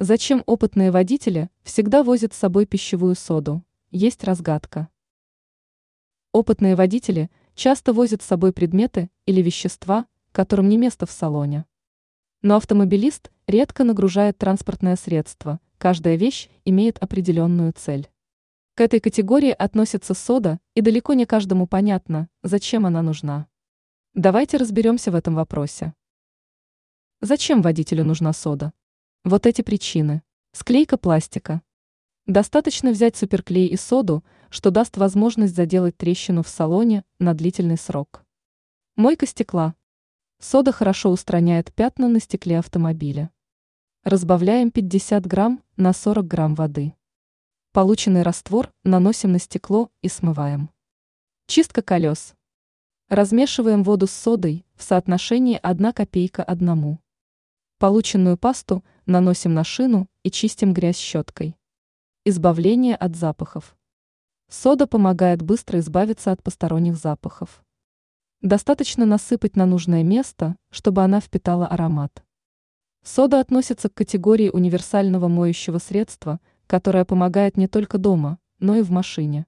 Зачем опытные водители всегда возят с собой пищевую соду? Есть разгадка. Опытные водители часто возят с собой предметы или вещества, которым не место в салоне. Но автомобилист редко нагружает транспортное средство, каждая вещь имеет определенную цель. К этой категории относится сода, и далеко не каждому понятно, зачем она нужна. Давайте разберемся в этом вопросе. Зачем водителю нужна сода? Вот эти причины. Склейка пластика. Достаточно взять суперклей и соду, что даст возможность заделать трещину в салоне на длительный срок. Мойка стекла. Сода хорошо устраняет пятна на стекле автомобиля. Разбавляем 50 грамм на 40 грамм воды. Полученный раствор наносим на стекло и смываем. Чистка колес. Размешиваем воду с содой в соотношении 1 копейка одному. Полученную пасту наносим на шину и чистим грязь щеткой. Избавление от запахов. Сода помогает быстро избавиться от посторонних запахов. Достаточно насыпать на нужное место, чтобы она впитала аромат. Сода относится к категории универсального моющего средства, которое помогает не только дома, но и в машине.